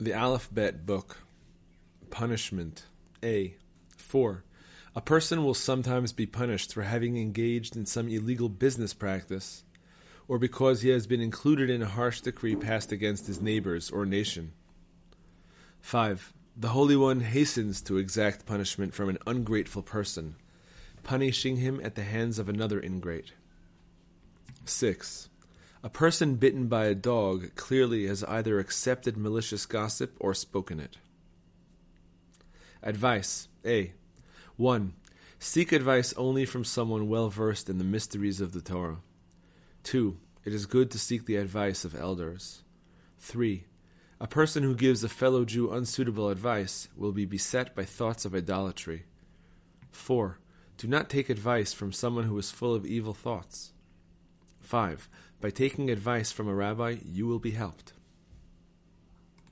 The Aleph-Bet Book. Punishment. A. 4. A person will sometimes be punished for having engaged in some illegal business practice, or because he has been included in a harsh decree passed against his neighbors or nation. 5. The Holy One hastens to exact punishment from an ungrateful person, punishing him at the hands of another ingrate. 6. A person bitten by a dog clearly has either accepted malicious gossip or spoken it. Advice A. 1. Seek advice only from someone well versed in the mysteries of the Torah. 2. It is good to seek the advice of elders. 3. A person who gives a fellow Jew unsuitable advice will be beset by thoughts of idolatry. 4. Do not take advice from someone who is full of evil thoughts. 5. By taking advice from a rabbi, you will be helped.